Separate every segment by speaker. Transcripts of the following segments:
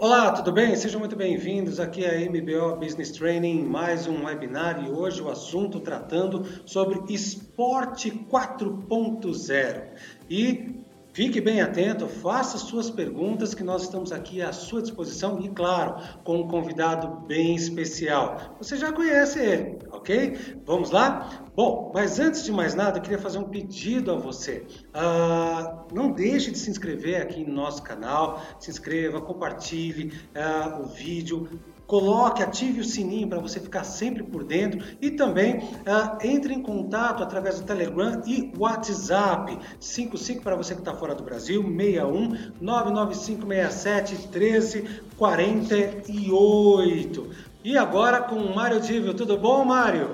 Speaker 1: Olá, tudo bem? Sejam muito bem-vindos aqui a MBO Business Training, mais um webinar e hoje o assunto tratando sobre esporte 4.0. E Fique bem atento, faça suas perguntas que nós estamos aqui à sua disposição e, claro, com um convidado bem especial. Você já conhece ele, ok? Vamos lá? Bom, mas antes de mais nada, eu queria fazer um pedido a você. Uh, não deixe de se inscrever aqui no nosso canal, se inscreva, compartilhe uh, o vídeo, Coloque, ative o sininho para você ficar sempre por dentro e também uh, entre em contato através do Telegram e WhatsApp 55 para você que está fora do Brasil 61 99567 1348. E agora com o Mário Dívio, tudo bom, Mário?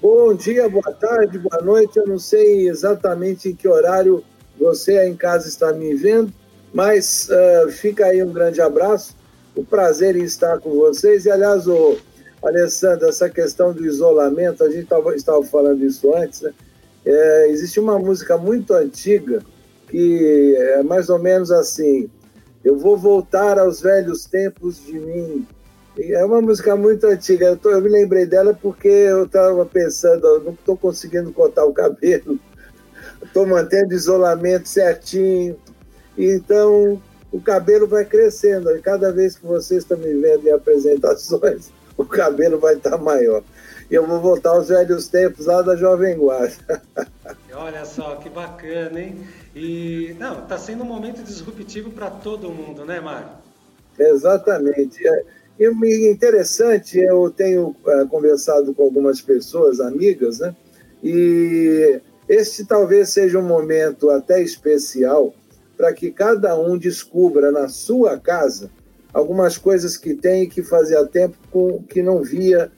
Speaker 2: Bom dia, boa tarde, boa noite. Eu não sei exatamente em que horário você aí em casa está me vendo, mas uh, fica aí um grande abraço o prazer em estar com vocês. E, aliás, o Alessandro, essa questão do isolamento, a gente tava, estava falando isso antes, né? É, existe uma música muito antiga que é mais ou menos assim: Eu vou voltar aos velhos tempos de mim. É uma música muito antiga. Eu, tô, eu me lembrei dela porque eu estava pensando, eu não estou conseguindo cortar o cabelo, estou mantendo isolamento certinho. Então, o cabelo vai crescendo. E cada vez que vocês estão me vendo em apresentações, o cabelo vai estar maior. E eu vou voltar aos velhos tempos lá da Jovem Guarda.
Speaker 1: Olha só, que bacana, hein? E, não, está sendo um momento disruptivo para todo mundo, né, Mário?
Speaker 2: Exatamente. É, e interessante, eu tenho é, conversado com algumas pessoas, amigas, né? E este talvez seja um momento até especial para que cada um descubra na sua casa algumas coisas que tem que fazia tempo com, que não via,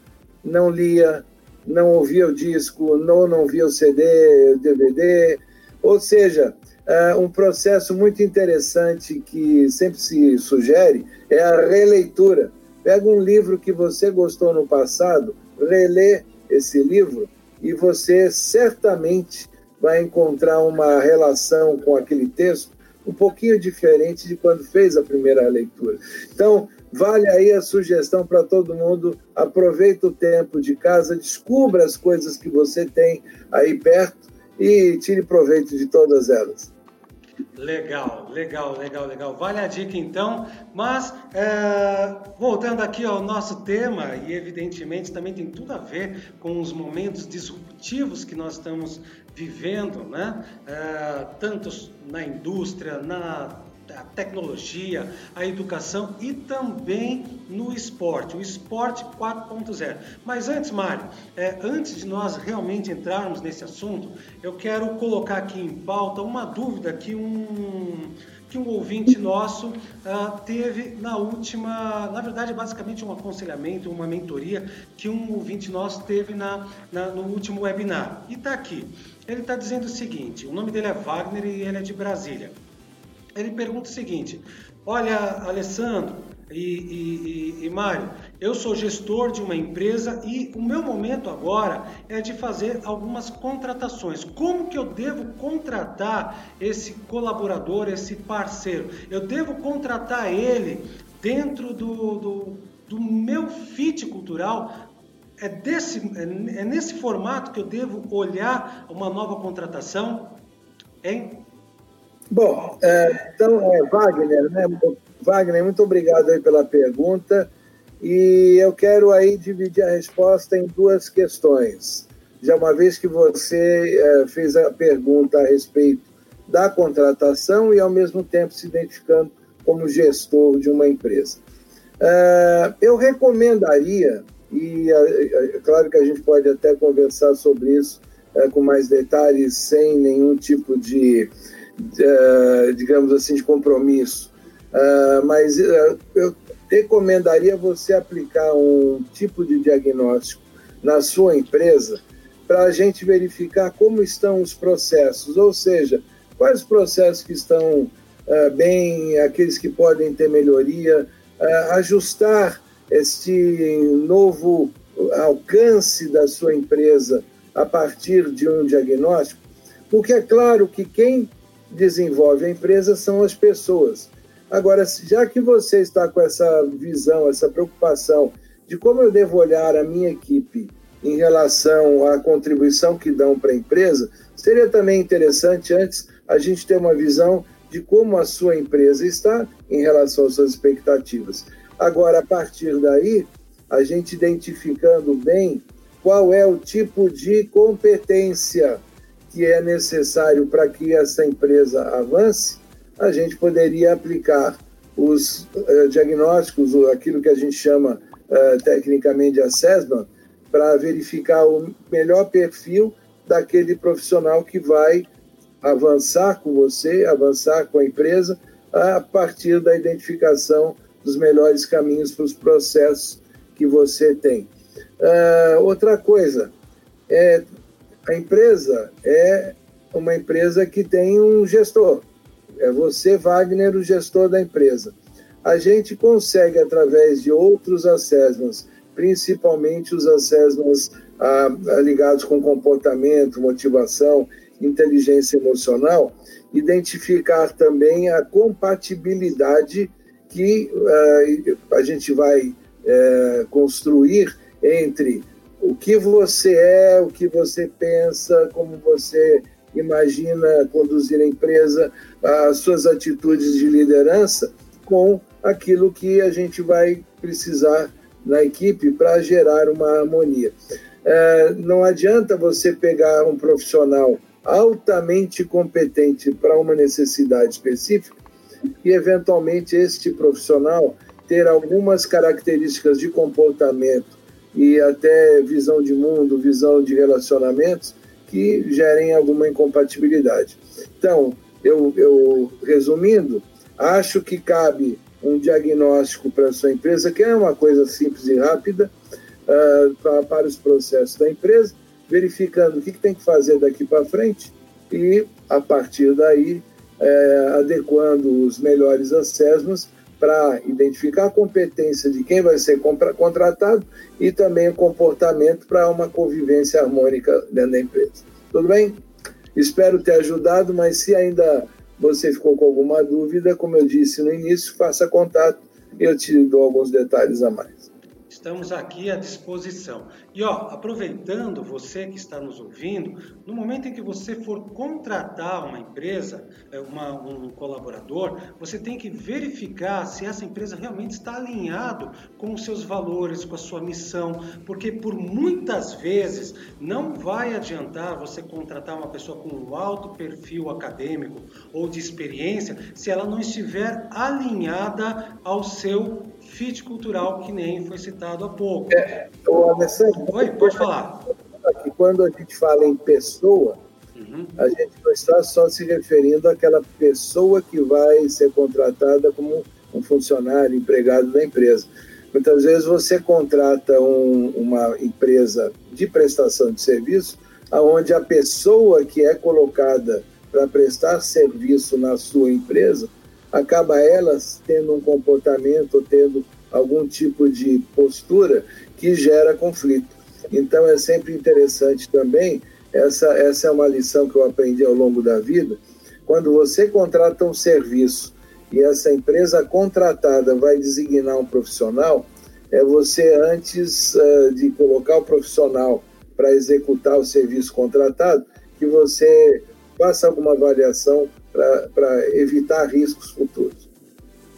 Speaker 2: não lia, não ouvia o disco, não, não via o CD, o DVD. Ou seja, é um processo muito interessante que sempre se sugere é a releitura. Pega um livro que você gostou no passado, relê esse livro e você certamente vai encontrar uma relação com aquele texto um pouquinho diferente de quando fez a primeira leitura. Então, vale aí a sugestão para todo mundo. Aproveita o tempo de casa, descubra as coisas que você tem aí perto e tire proveito de todas elas.
Speaker 1: Legal, legal, legal, legal. Vale a dica então. Mas é, voltando aqui ao nosso tema, e evidentemente também tem tudo a ver com os momentos disruptivos que nós estamos vivendo, né? É, tanto na indústria, na tecnologia, a educação e também no esporte, o esporte 4.0. Mas antes, Mário, é, antes de nós realmente entrarmos nesse assunto, eu quero colocar aqui em pauta uma dúvida que um que um ouvinte nosso uh, teve na última, na verdade, basicamente um aconselhamento, uma mentoria que um ouvinte nosso teve na, na no último webinar. E está aqui. Ele está dizendo o seguinte: o nome dele é Wagner e ele é de Brasília. Ele pergunta o seguinte: Olha, Alessandro e, e, e, e Mário, eu sou gestor de uma empresa e o meu momento agora é de fazer algumas contratações. Como que eu devo contratar esse colaborador, esse parceiro? Eu devo contratar ele dentro do, do, do meu fit cultural? É, desse, é, é nesse formato que eu devo olhar uma nova contratação? Hein?
Speaker 2: Bom, é, então, é, Wagner, né? Wagner, muito obrigado aí pela pergunta. E eu quero aí dividir a resposta em duas questões. Já uma vez que você é, fez a pergunta a respeito da contratação e, ao mesmo tempo, se identificando como gestor de uma empresa. É, eu recomendaria, e é, é claro que a gente pode até conversar sobre isso é, com mais detalhes, sem nenhum tipo de uh, digamos assim, de compromisso. Mas eu recomendaria você aplicar um tipo de diagnóstico na sua empresa para a gente verificar como estão os processos, ou seja, quais processos que estão bem, aqueles que podem ter melhoria, ajustar este novo alcance da sua empresa a partir de um diagnóstico, porque é claro que quem desenvolve a empresa são as pessoas. Agora, já que você está com essa visão, essa preocupação de como eu devo olhar a minha equipe em relação à contribuição que dão para a empresa, seria também interessante antes a gente ter uma visão de como a sua empresa está em relação às suas expectativas. Agora, a partir daí, a gente identificando bem qual é o tipo de competência que é necessário para que essa empresa avance, a gente poderia aplicar os uh, diagnósticos, aquilo que a gente chama uh, tecnicamente de assessment, para verificar o melhor perfil daquele profissional que vai avançar com você, avançar com a empresa, a partir da identificação dos melhores caminhos para os processos que você tem. Uh, outra coisa, é, a empresa é uma empresa que tem um gestor. É você, Wagner, o gestor da empresa. A gente consegue, através de outros assessments, principalmente os assessments ah, ligados com comportamento, motivação, inteligência emocional, identificar também a compatibilidade que ah, a gente vai eh, construir entre o que você é, o que você pensa, como você imagina conduzir a empresa, as suas atitudes de liderança, com aquilo que a gente vai precisar na equipe para gerar uma harmonia. É, não adianta você pegar um profissional altamente competente para uma necessidade específica e, eventualmente, este profissional ter algumas características de comportamento e até visão de mundo, visão de relacionamentos que gerem alguma incompatibilidade. Então, eu, eu resumindo, acho que cabe um diagnóstico para a sua empresa, que é uma coisa simples e rápida uh, para, para os processos da empresa, verificando o que, que tem que fazer daqui para frente e, a partir daí, é, adequando os melhores assessments para identificar a competência de quem vai ser contratado e também o comportamento para uma convivência harmônica dentro da empresa. Tudo bem? Espero ter ajudado, mas se ainda você ficou com alguma dúvida, como eu disse no início, faça contato e eu te dou alguns detalhes a mais.
Speaker 1: Estamos aqui à disposição. E ó, aproveitando você que está nos ouvindo, no momento em que você for contratar uma empresa, é, uma, um colaborador, você tem que verificar se essa empresa realmente está alinhado com os seus valores, com a sua missão, porque por muitas vezes não vai adiantar você contratar uma pessoa com um alto perfil acadêmico ou de experiência se ela não estiver alinhada ao seu fit cultural que nem foi citado há pouco. É,
Speaker 2: o Alessandro,
Speaker 1: Oi, pode falar.
Speaker 2: Que quando a gente fala em pessoa, uhum. a gente não está só se referindo àquela pessoa que vai ser contratada como um funcionário, empregado da empresa. Muitas vezes você contrata um, uma empresa de prestação de serviço, aonde a pessoa que é colocada para prestar serviço na sua empresa acaba elas tendo um comportamento, tendo algum tipo de postura que gera conflito. Então é sempre interessante também, essa, essa é uma lição que eu aprendi ao longo da vida, quando você contrata um serviço e essa empresa contratada vai designar um profissional, é você antes uh, de colocar o profissional para executar o serviço contratado, que você faça alguma avaliação para evitar riscos futuros.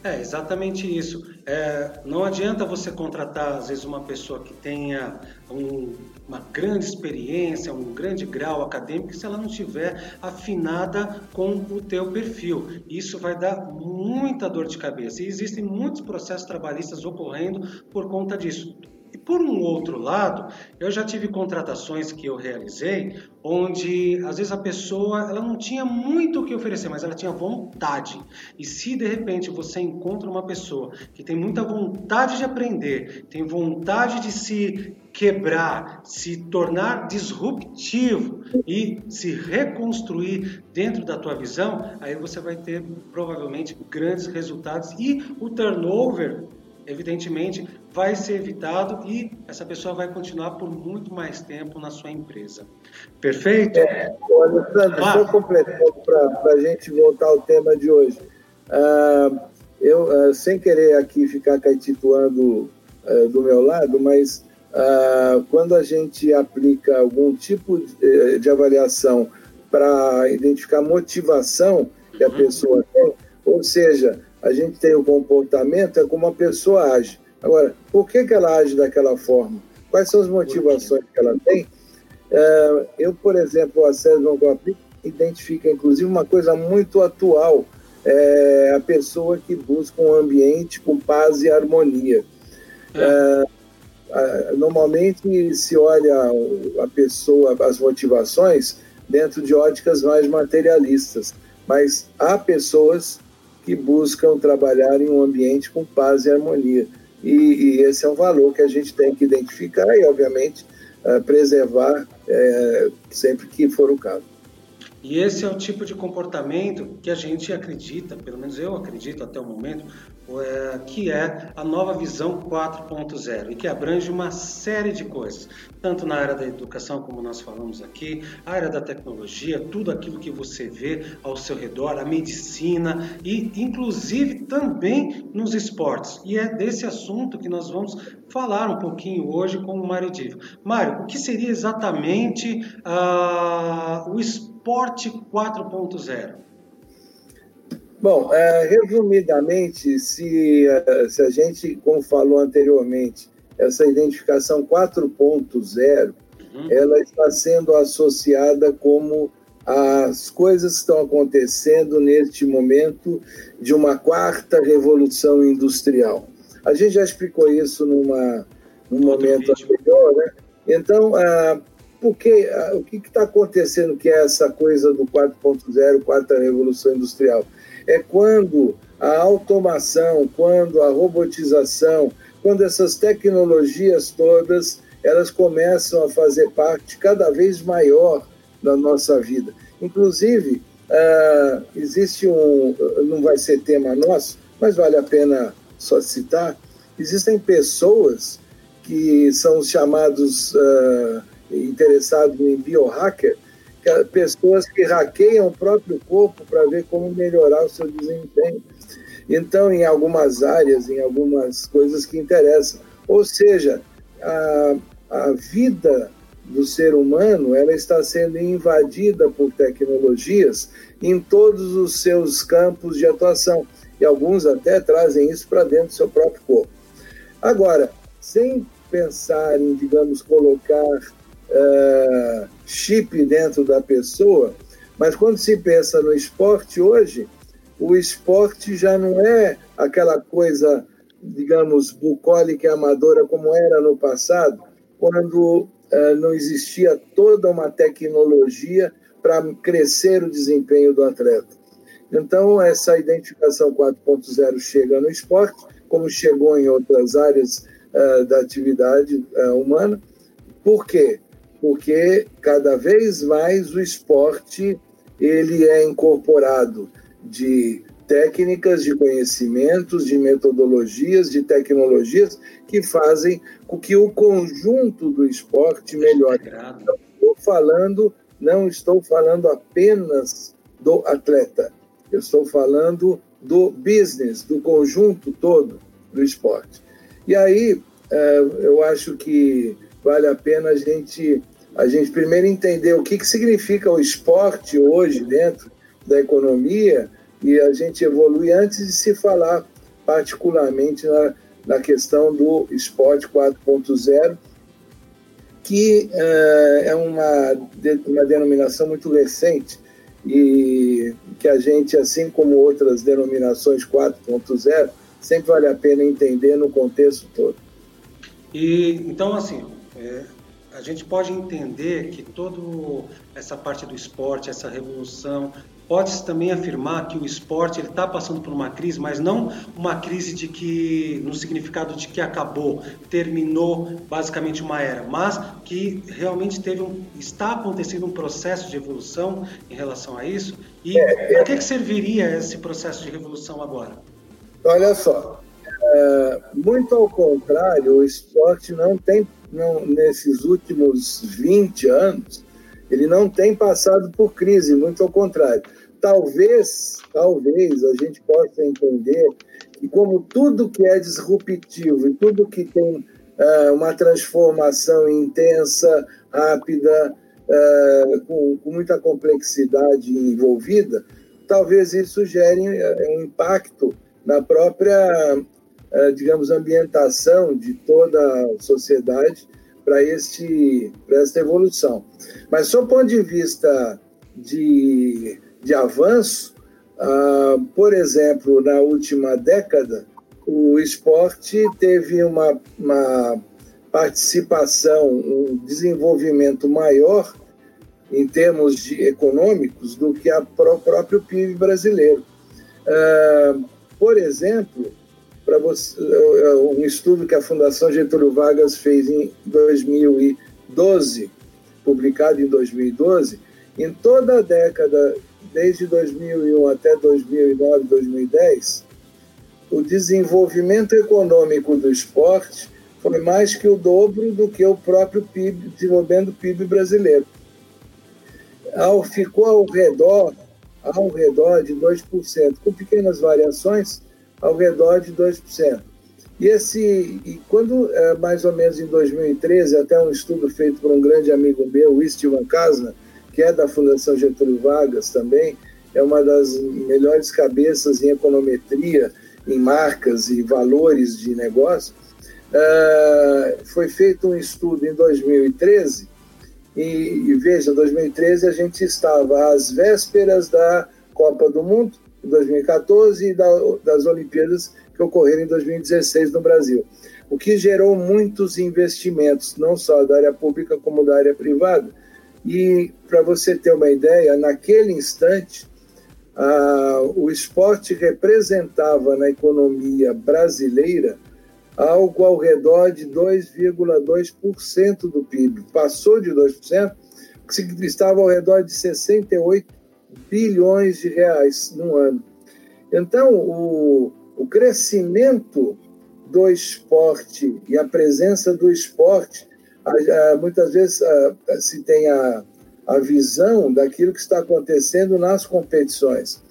Speaker 1: É exatamente isso. É, não adianta você contratar, às vezes, uma pessoa que tenha um, uma grande experiência, um grande grau acadêmico, se ela não estiver afinada com o teu perfil. Isso vai dar muita dor de cabeça. E existem muitos processos trabalhistas ocorrendo por conta disso. Por um outro lado, eu já tive contratações que eu realizei onde às vezes a pessoa ela não tinha muito o que oferecer, mas ela tinha vontade. E se de repente você encontra uma pessoa que tem muita vontade de aprender, tem vontade de se quebrar, se tornar disruptivo e se reconstruir dentro da tua visão, aí você vai ter provavelmente grandes resultados e o turnover evidentemente, vai ser evitado e essa pessoa vai continuar por muito mais tempo na sua empresa. Perfeito?
Speaker 2: É, Alessandro, ah. só completando para a gente voltar ao tema de hoje. Uh, eu, sem querer aqui ficar caetituando do meu lado, mas quando a gente aplica algum tipo de, de avaliação para identificar a motivação que a uhum. pessoa tem, ou seja, a gente tem o comportamento, é como a pessoa age. Agora, por que, que ela age daquela forma? Quais são as motivações que ela tem? É, eu, por exemplo, a César Guapi identifica, inclusive, uma coisa muito atual, é a pessoa que busca um ambiente com paz e harmonia. É. É, normalmente se olha a pessoa, as motivações, dentro de óticas mais materialistas, mas há pessoas que buscam trabalhar em um ambiente com paz e harmonia. E, e esse é um valor que a gente tem que identificar e, obviamente, uh, preservar uh, sempre que for o caso.
Speaker 1: E esse é o tipo de comportamento que a gente acredita, pelo menos eu acredito até o momento, é, que é a nova visão 4.0 e que abrange uma série de coisas, tanto na área da educação, como nós falamos aqui, a área da tecnologia, tudo aquilo que você vê ao seu redor, a medicina e, inclusive, também nos esportes. E é desse assunto que nós vamos falar um pouquinho hoje com o Mário Divo. Mário, o que seria exatamente uh, o esporte 4.0?
Speaker 2: Bom, é, resumidamente, se, é, se a gente, como falou anteriormente, essa identificação 4.0, uhum. ela está sendo associada como as coisas que estão acontecendo neste momento de uma quarta revolução industrial. A gente já explicou isso numa, num momento anterior, né? Então, ah, porque, ah, o que está acontecendo que é essa coisa do 4.0, quarta revolução industrial? É quando a automação, quando a robotização, quando essas tecnologias todas elas começam a fazer parte cada vez maior da nossa vida. Inclusive, uh, existe um, não vai ser tema nosso, mas vale a pena só citar, existem pessoas que são os chamados uh, interessados em biohacker, pessoas que hackeiam o próprio corpo para ver como melhorar o seu desempenho. Então, em algumas áreas, em algumas coisas que interessam. Ou seja, a, a vida do ser humano ela está sendo invadida por tecnologias em todos os seus campos de atuação. E alguns até trazem isso para dentro do seu próprio corpo. Agora, sem pensar em, digamos, colocar uh, chip dentro da pessoa, mas quando se pensa no esporte hoje, o esporte já não é aquela coisa, digamos, bucólica e amadora como era no passado, quando uh, não existia toda uma tecnologia para crescer o desempenho do atleta. Então, essa identificação 4.0 chega no esporte, como chegou em outras áreas uh, da atividade uh, humana. Por quê? Porque cada vez mais o esporte ele é incorporado de técnicas, de conhecimentos, de metodologias, de tecnologias que fazem com que o conjunto do esporte melhore. Não estou falando, não estou falando apenas do atleta. Eu estou falando do business, do conjunto todo do esporte. E aí, eh, eu acho que vale a pena a gente a gente primeiro entender o que, que significa o esporte hoje dentro da economia e a gente evolui antes de se falar particularmente na, na questão do esporte 4.0, que uh, é uma, uma denominação muito recente e que a gente, assim como outras denominações 4.0, sempre vale a pena entender no contexto todo.
Speaker 1: E então, assim, é, a gente pode entender que toda essa parte do esporte, essa revolução, pode-se também afirmar que o esporte está passando por uma crise, mas não uma crise de que no significado de que acabou, terminou basicamente uma era, mas que realmente teve um, está acontecendo um processo de evolução em relação a isso. E é, para que, que serviria esse processo de revolução agora?
Speaker 2: Olha só, é, muito ao contrário, o esporte não tem não, nesses últimos 20 anos, ele não tem passado por crise, muito ao contrário. Talvez, talvez a gente possa entender e como tudo que é disruptivo e tudo que tem uh, uma transformação intensa, rápida, uh, com, com, muita complexidade envolvida, talvez isso gere um impacto na própria, digamos, ambientação de toda a sociedade para este esta evolução. Mas, o ponto de vista de, de avanço, ah, por exemplo, na última década, o esporte teve uma, uma participação, um desenvolvimento maior em termos de econômicos do que o próprio PIB brasileiro. Ah, por exemplo, para um estudo que a Fundação Getúlio Vargas fez em 2012, publicado em 2012, em toda a década desde 2001 até 2009, 2010, o desenvolvimento econômico do esporte foi mais que o dobro do que o próprio PIB, desenvolvendo o PIB brasileiro. Ao, ficou ao redor, ao redor de 2%, com pequenas variações, ao redor de 2%. E, esse, e quando, é, mais ou menos em 2013, até um estudo feito por um grande amigo meu, Istvan Kasna, que é da Fundação Getúlio Vargas também, é uma das melhores cabeças em econometria, em marcas e valores de negócio. Uh, foi feito um estudo em 2013 e, e veja, 2013 a gente estava às vésperas da Copa do Mundo, em 2014, e da, das Olimpíadas que ocorreram em 2016 no Brasil. O que gerou muitos investimentos, não só da área pública como da área privada, e, para você ter uma ideia, naquele instante, o esporte representava na economia brasileira algo ao redor de 2,2% do PIB. Passou de 2%, que estava ao redor de 68 bilhões de reais no ano. Então, o, o crescimento do esporte e a presença do esporte muitas vezes se tem a, a visão daquilo que está acontecendo nas competições.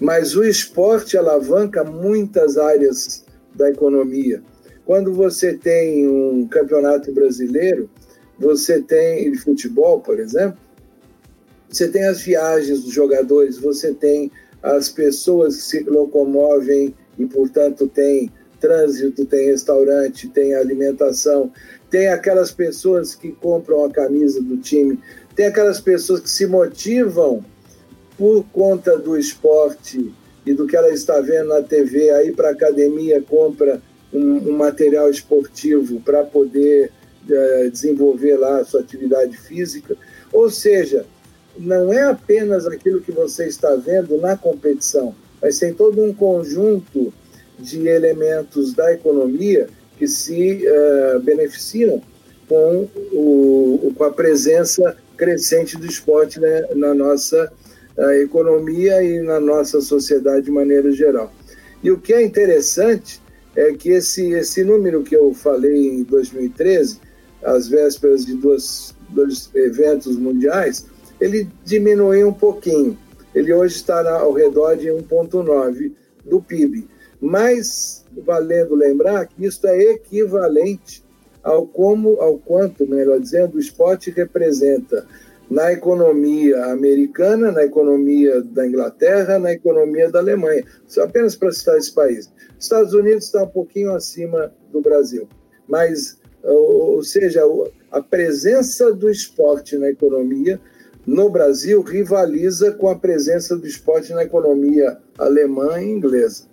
Speaker 2: Mas o esporte alavanca muitas áreas da economia. Quando você tem um campeonato brasileiro, você tem de futebol, por exemplo, você tem as viagens dos jogadores, você tem as pessoas que se locomovem e, portanto, tem trânsito, tem restaurante, tem alimentação, tem aquelas pessoas que compram a camisa do time, tem aquelas pessoas que se motivam por conta do esporte e do que ela está vendo na TV, aí para a academia compra um, um material esportivo para poder uh, desenvolver lá a sua atividade física. Ou seja, não é apenas aquilo que você está vendo na competição, mas tem todo um conjunto de elementos da economia que se uh, beneficiam com, o, com a presença crescente do esporte né, na nossa uh, economia e na nossa sociedade de maneira geral. E o que é interessante é que esse, esse número que eu falei em 2013, às vésperas de duas, dois eventos mundiais, ele diminuiu um pouquinho. Ele hoje está ao redor de 1,9 do PIB. Mas valendo lembrar que isso é equivalente ao como, ao quanto, melhor dizendo, o esporte representa na economia americana, na economia da Inglaterra, na economia da Alemanha. Só apenas para citar esse país. Estados Unidos está um pouquinho acima do Brasil, mas, ou seja, a presença do esporte na economia no Brasil rivaliza com a presença do esporte na economia alemã e inglesa.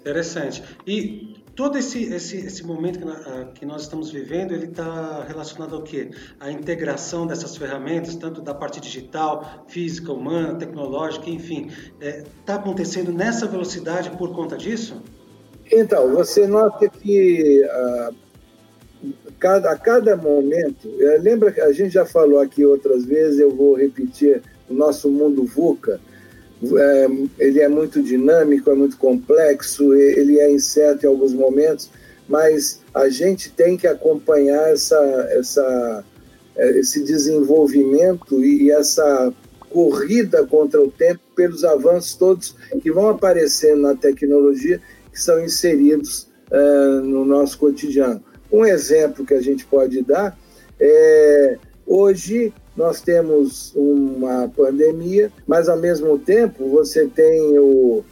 Speaker 1: Interessante. E todo esse, esse, esse momento que, que nós estamos vivendo, ele está relacionado ao quê? A integração dessas ferramentas, tanto da parte digital, física, humana, tecnológica, enfim. Está é, tá acontecendo nessa velocidade por conta disso?
Speaker 2: Então, você nota que a, cada, a cada momento, é, lembra que a gente já falou aqui outras vezes, eu vou repetir, o nosso mundo VUCA, é, ele é muito dinâmico, é muito complexo, ele é incerto em alguns momentos, mas a gente tem que acompanhar essa, essa, é, esse desenvolvimento e essa corrida contra o tempo pelos avanços todos que vão aparecendo na tecnologia que são inseridos uh, no nosso cotidiano. Um exemplo que a gente pode dar é hoje nós temos uma pandemia, mas ao mesmo tempo você tem o,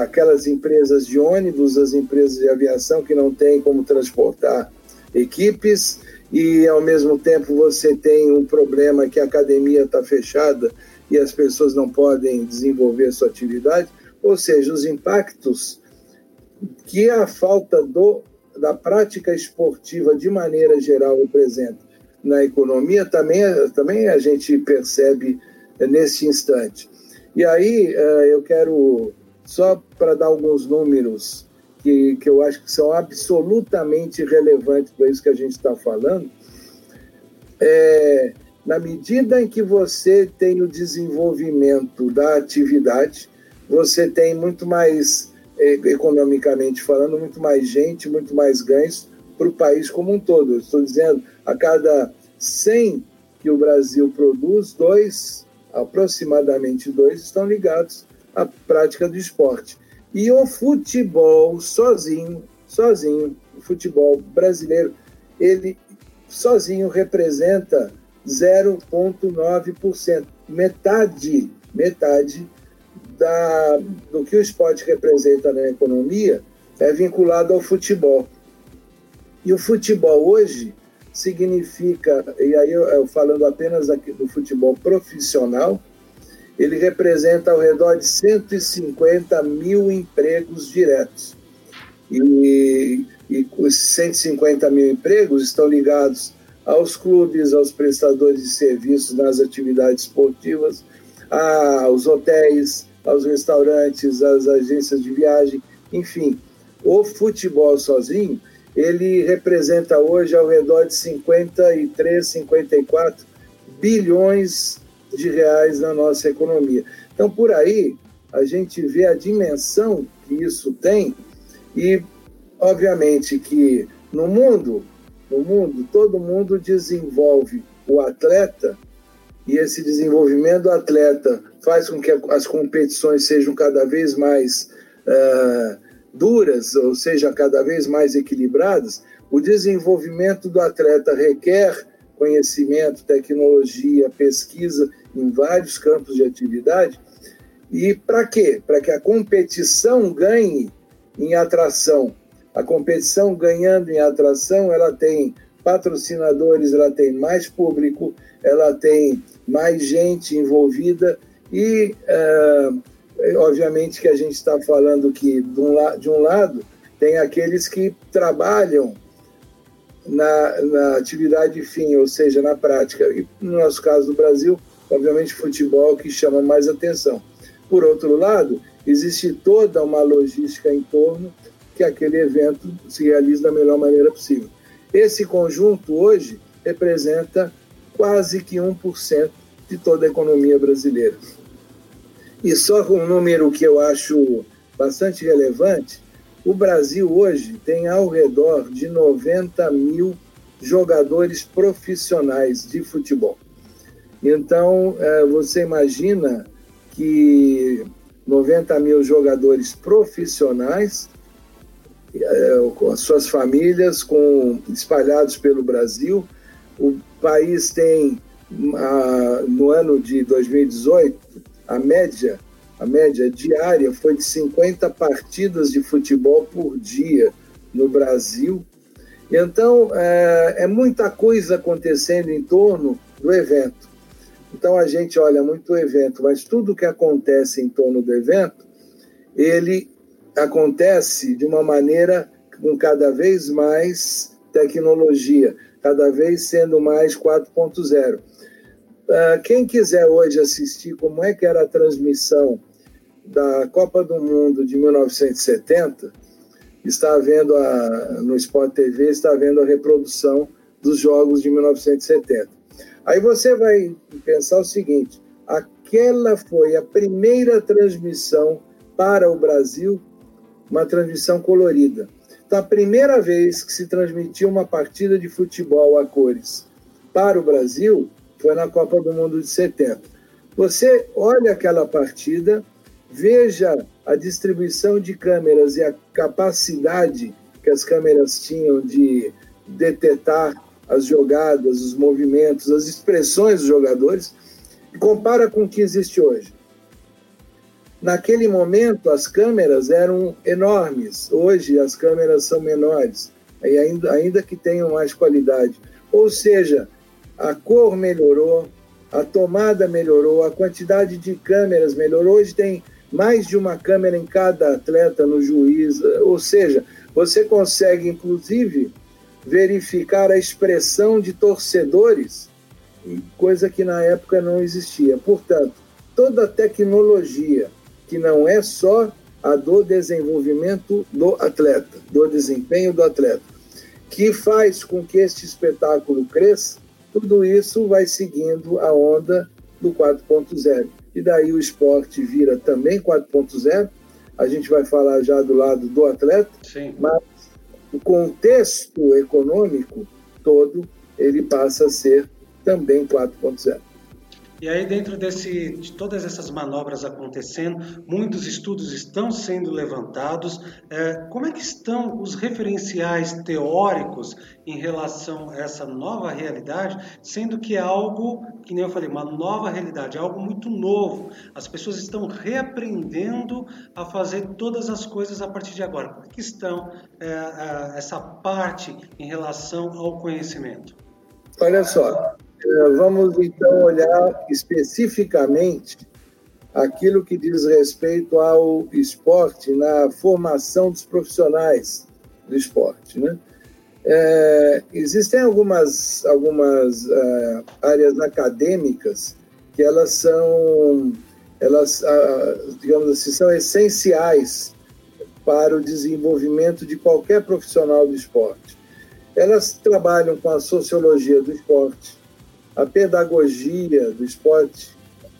Speaker 2: aquelas empresas de ônibus, as empresas de aviação que não têm como transportar equipes, e ao mesmo tempo você tem um problema que a academia está fechada e as pessoas não podem desenvolver sua atividade, ou seja, os impactos que a falta do, da prática esportiva de maneira geral representa na economia também, também a gente percebe nesse instante. E aí eh, eu quero, só para dar alguns números que, que eu acho que são absolutamente relevantes para isso que a gente está falando, é, na medida em que você tem o desenvolvimento da atividade, você tem muito mais, é, economicamente falando, muito mais gente, muito mais ganhos para o país como um todo. Estou dizendo, a cada 100 que o Brasil produz, dois, aproximadamente dois, estão ligados à prática do esporte. E o futebol sozinho, sozinho, o futebol brasileiro, ele sozinho representa 0,9%, metade, metade da, do que o esporte representa na economia é vinculado ao futebol. E o futebol hoje significa, e aí eu, eu falando apenas aqui do futebol profissional, ele representa ao redor de 150 mil empregos diretos. E, e os 150 mil empregos estão ligados aos clubes, aos prestadores de serviços nas atividades esportivas, aos hotéis, aos restaurantes, às agências de viagem, enfim. O futebol sozinho, ele representa hoje ao redor de 53, 54 bilhões de reais na nossa economia. Então, por aí, a gente vê a dimensão que isso tem e, obviamente, que no mundo, no mundo, todo mundo desenvolve o atleta e esse desenvolvimento do atleta faz com que as competições sejam cada vez mais uh, duras, ou seja, cada vez mais equilibradas. O desenvolvimento do atleta requer conhecimento, tecnologia, pesquisa em vários campos de atividade. E para quê? Para que a competição ganhe em atração. A competição ganhando em atração, ela tem patrocinadores, ela tem mais público, ela tem mais gente envolvida e, uh, obviamente, que a gente está falando que, de um, de um lado, tem aqueles que trabalham na, na atividade fim, ou seja, na prática. E no nosso caso do Brasil, obviamente, futebol que chama mais atenção. Por outro lado, existe toda uma logística em torno que aquele evento se realize da melhor maneira possível. Esse conjunto hoje representa quase que 1% de toda a economia brasileira. E só com um número que eu acho bastante relevante, o Brasil hoje tem ao redor de 90 mil jogadores profissionais de futebol. Então, é, você imagina que 90 mil jogadores profissionais, é, com as suas famílias, com, espalhados pelo Brasil. O país tem, no ano de 2018, a média a média diária foi de 50 partidas de futebol por dia no Brasil. Então, é, é muita coisa acontecendo em torno do evento. Então, a gente olha muito o evento, mas tudo que acontece em torno do evento, ele acontece de uma maneira com cada vez mais tecnologia, cada vez sendo mais 4.0. Uh, quem quiser hoje assistir como é que era a transmissão da Copa do Mundo de 1970, está vendo a, no Sport TV, está vendo a reprodução dos jogos de 1970. Aí você vai pensar o seguinte: aquela foi a primeira transmissão para o Brasil, uma transmissão colorida. Então, a primeira vez que se transmitiu uma partida de futebol a cores para o Brasil foi na Copa do Mundo de 70. Você olha aquela partida, veja a distribuição de câmeras e a capacidade que as câmeras tinham de detectar as jogadas, os movimentos, as expressões dos jogadores, e compara com o que existe hoje. Naquele momento, as câmeras eram enormes, hoje as câmeras são menores, e ainda, ainda que tenham mais qualidade. Ou seja, a cor melhorou, a tomada melhorou, a quantidade de câmeras melhorou. Hoje tem mais de uma câmera em cada atleta no juiz, ou seja, você consegue inclusive verificar a expressão de torcedores, coisa que na época não existia. Portanto, toda tecnologia que não é só a do desenvolvimento do atleta, do desempenho do atleta, que faz com que este espetáculo cresça, tudo isso vai seguindo a onda do 4.0 e daí o esporte vira também 4.0. A gente vai falar já do lado do atleta, Sim. mas o contexto econômico todo ele passa a ser também 4.0.
Speaker 1: E aí, dentro desse, de todas essas manobras acontecendo, muitos estudos estão sendo levantados. É, como é que estão os referenciais teóricos em relação a essa nova realidade, sendo que é algo, que nem eu falei, uma nova realidade, é algo muito novo. As pessoas estão reaprendendo a fazer todas as coisas a partir de agora. Como é que estão é, é, essa parte em relação ao conhecimento?
Speaker 2: Olha só, vamos então olhar especificamente aquilo que diz respeito ao esporte na formação dos profissionais do esporte. Né? É, existem algumas, algumas uh, áreas acadêmicas que elas são, elas, uh, digamos assim, são essenciais para o desenvolvimento de qualquer profissional do esporte. Elas trabalham com a sociologia do esporte, a pedagogia do esporte.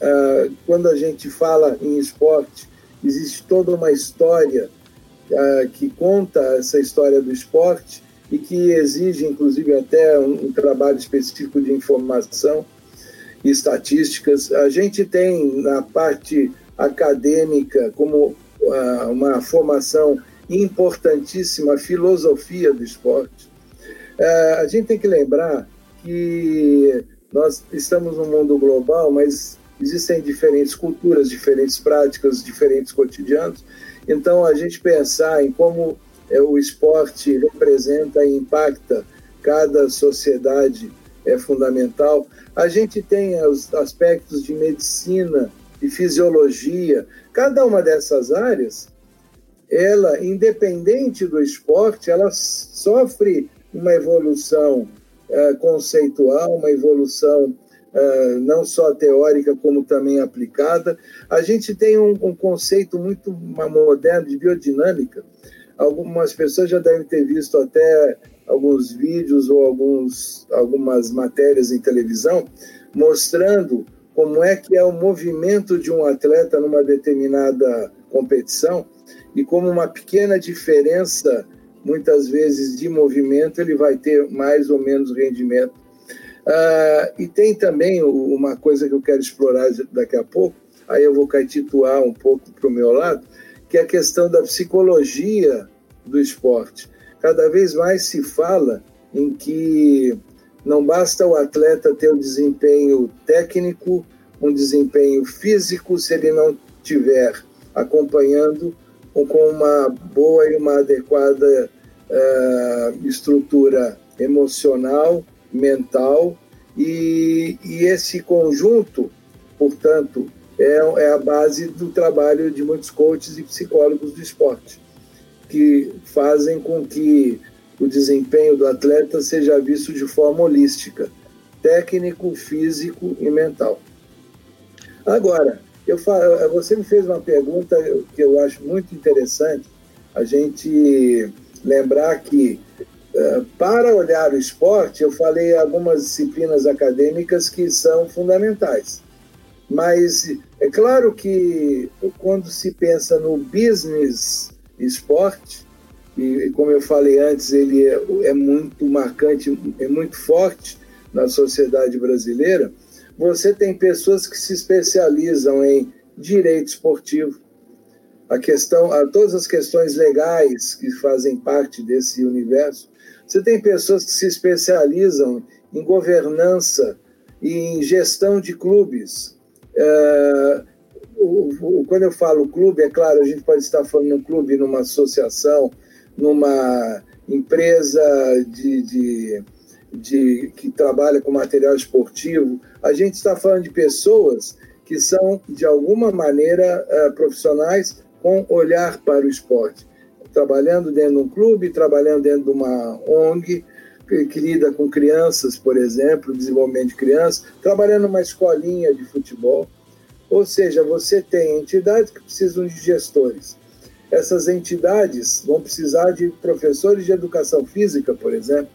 Speaker 2: Uh, quando a gente fala em esporte, existe toda uma história uh, que conta essa história do esporte e que exige, inclusive, até um, um trabalho específico de informação e estatísticas. A gente tem na parte acadêmica como uh, uma formação importantíssima a filosofia do esporte. a gente tem que lembrar que nós estamos num mundo global, mas existem diferentes culturas, diferentes práticas, diferentes cotidianos. Então, a gente pensar em como é, o esporte representa e impacta cada sociedade é fundamental. A gente tem os aspectos de medicina e fisiologia. Cada uma dessas áreas, ela, independente do esporte, ela sofre uma evolução é, conceitual, uma evolução é, não só teórica, como também aplicada. A gente tem um, um conceito muito moderno de biodinâmica. Algumas pessoas já devem ter visto até alguns vídeos ou alguns, algumas matérias em televisão mostrando como é que é o movimento de um atleta numa determinada competição e como uma pequena diferença muitas vezes de movimento, ele vai ter mais ou menos rendimento. Ah, e tem também uma coisa que eu quero explorar daqui a pouco, aí eu vou caetituar um pouco para o meu lado, que é a questão da psicologia do esporte. Cada vez mais se fala em que não basta o atleta ter um desempenho técnico, um desempenho físico, se ele não tiver acompanhando com uma boa e uma adequada uh, estrutura emocional, mental, e, e, esse conjunto, portanto, é, é a base do trabalho de muitos coaches e psicólogos do esporte, que fazem com que o desempenho do atleta seja visto de forma holística, técnico, físico e mental. Agora, eu falo, você me fez uma pergunta que eu acho muito interessante. A gente lembrar que uh, para olhar o esporte, eu falei algumas disciplinas acadêmicas que são fundamentais. Mas é claro que quando se pensa no business esporte, e como eu falei antes, ele é, é muito marcante, é muito forte na sociedade brasileira, você tem pessoas que se especializam em direito esportivo, a questão, a todas as questões legais que fazem parte desse universo. Você tem pessoas que se especializam em governança e em gestão de clubes. É, quando eu falo clube, é claro, a gente pode estar falando num clube, numa associação, numa empresa de, de, de, que trabalha com material esportivo. A gente está falando de pessoas que são, de alguma maneira, uh, profissionais com olhar para o esporte. Trabalhando dentro de um clube, trabalhando dentro de uma ONG, que lida com crianças, por exemplo, desenvolvimento de crianças, trabalhando numa escolinha de futebol. Ou seja, você tem entidades que precisam de gestores. Essas entidades vão precisar de professores de educação física, por exemplo,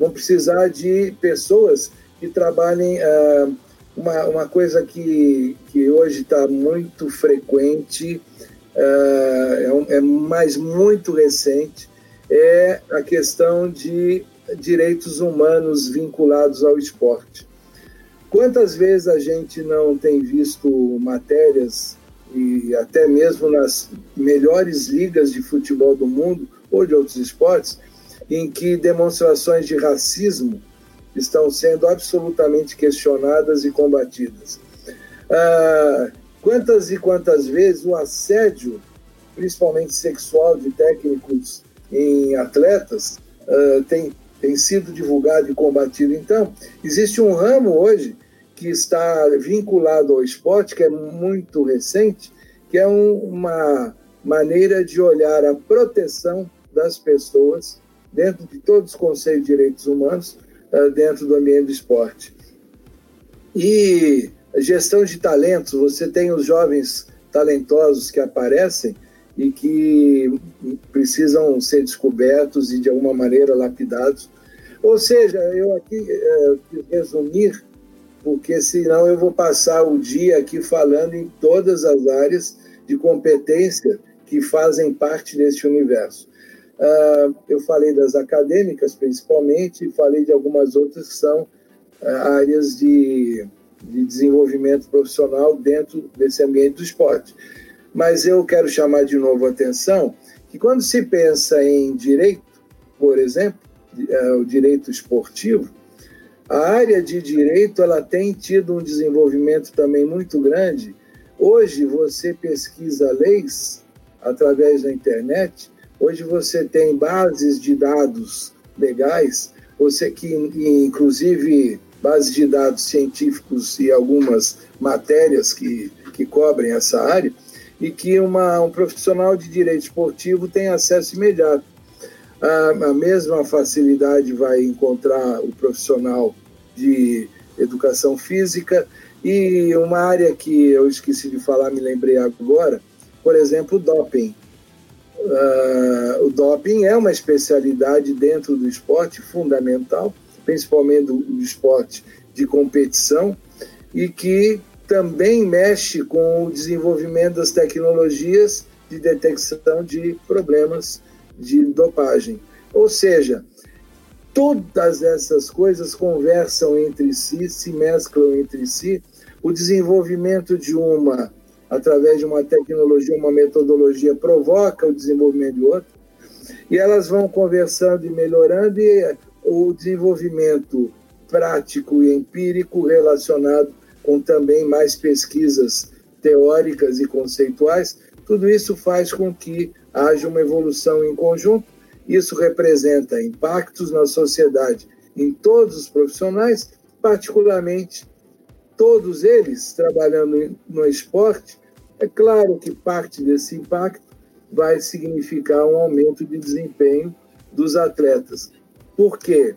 Speaker 2: vão precisar de pessoas que trabalhem uh, uma, uma coisa que, que hoje está muito frequente, uh, é, é mais muito recente, é a questão de direitos humanos vinculados ao esporte. Quantas vezes a gente não tem visto matérias, e até mesmo nas melhores ligas de futebol do mundo ou de outros esportes, em que demonstrações de racismo estão sendo absolutamente questionadas e combatidas. Ah, quantas e quantas vezes o assédio, principalmente sexual, de técnicos em atletas, ah, tem tem sido divulgado e combatido. Então, existe um ramo hoje que está vinculado ao esporte, que é muito recente, que é um, uma maneira de olhar a proteção das pessoas dentro de todos os conceitos de direitos humanos, uh, dentro do ambiente do esporte. E gestão de talentos, você tem os jovens talentosos que aparecem e que precisam ser descobertos e de alguma maneira lapidados. Ou seja, eu aqui é, resumir, porque senão eu vou passar o dia aqui falando em todas as áreas de competência que fazem parte desse universo. Uh, eu falei das acadêmicas, principalmente, e falei de algumas outras que são uh, áreas de, de desenvolvimento profissional dentro desse ambiente do esporte. Mas eu quero chamar de novo a atenção que quando se pensa em direito, por exemplo, é, o direito esportivo, a área de direito ela tem tido um desenvolvimento também muito grande. Hoje você pesquisa leis através da internet. Hoje você tem bases de dados legais, você que inclusive bases de dados científicos e algumas matérias que, que cobrem essa área e que uma, um profissional de direito esportivo tem acesso imediato. A, a mesma facilidade vai encontrar o profissional de educação física e uma área que eu esqueci de falar, me lembrei agora, por exemplo, doping. Uh, o doping é uma especialidade dentro do esporte fundamental, principalmente do, do esporte de competição, e que também mexe com o desenvolvimento das tecnologias de detecção de problemas de dopagem. Ou seja, todas essas coisas conversam entre si, se mesclam entre si. O desenvolvimento de uma, através de uma tecnologia, uma metodologia, provoca o desenvolvimento de outra, e elas vão conversando e melhorando, e o desenvolvimento prático e empírico relacionado com também mais pesquisas teóricas e conceituais, tudo isso faz com que haja uma evolução em conjunto. Isso representa impactos na sociedade em todos os profissionais, particularmente todos eles trabalhando no esporte. É claro que parte desse impacto vai significar um aumento de desempenho dos atletas. Por quê?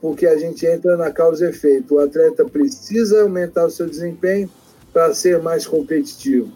Speaker 2: porque a gente entra na causa e efeito. O atleta precisa aumentar o seu desempenho para ser mais competitivo.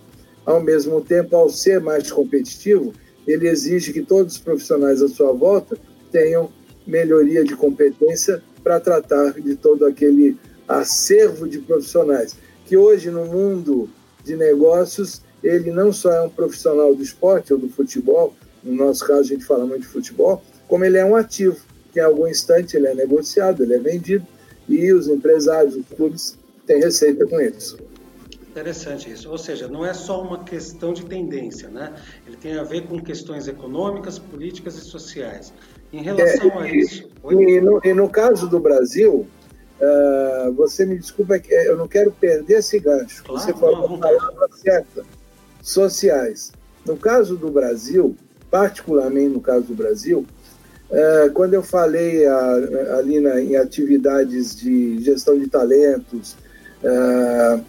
Speaker 2: Ao mesmo tempo, ao ser mais competitivo, ele exige que todos os profissionais à sua volta tenham melhoria de competência para tratar de todo aquele acervo de profissionais, que hoje no mundo de negócios, ele não só é um profissional do esporte ou do futebol, no nosso caso a gente fala muito de futebol, como ele é um ativo que em algum instante ele é negociado, ele é vendido, e os empresários, os clubes tem receita com isso.
Speaker 1: Interessante isso. Ou seja, não é só uma questão de tendência, né? Ele tem a ver com questões econômicas, políticas e sociais. Em relação é, a isso.
Speaker 2: E no, e no, caso do Brasil, uh, você me desculpa, eu não quero perder esse gancho. Claro, você falou a palavra certa: sociais. No caso do Brasil, particularmente no caso do Brasil, uh, quando eu falei a, ali na, em atividades de gestão de talentos, uh,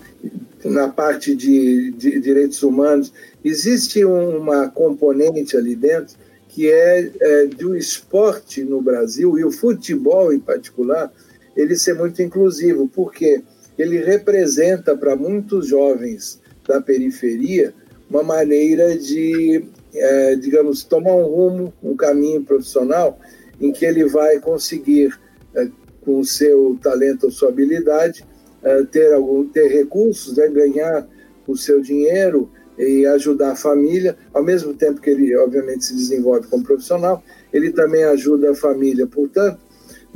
Speaker 2: na parte de, de direitos humanos, existe uma componente ali dentro que é, é do esporte no Brasil, e o futebol em particular, ele ser muito inclusivo, porque ele representa para muitos jovens da periferia uma maneira de, é, digamos, tomar um rumo, um caminho profissional em que ele vai conseguir, é, com o seu talento ou sua habilidade, é, ter, algum, ter recursos, né, ganhar o seu dinheiro e ajudar a família, ao mesmo tempo que ele, obviamente, se desenvolve como profissional, ele também ajuda a família. Portanto,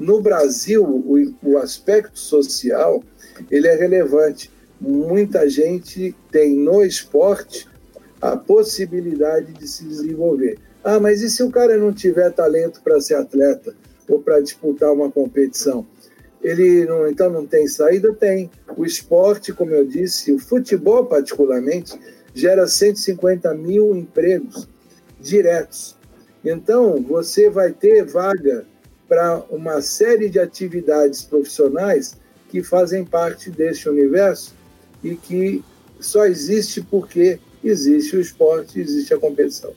Speaker 2: no Brasil, o, o aspecto social ele é relevante. Muita gente tem no esporte a possibilidade de se desenvolver. Ah, mas e se o cara não tiver talento para ser atleta ou para disputar uma competição? ele não, então não tem saída? Tem. O esporte, como eu disse, o futebol particularmente, gera 150 mil empregos diretos. Então, você vai ter vaga para uma série de atividades profissionais que fazem parte deste universo e que só existe porque existe o esporte, existe a competição.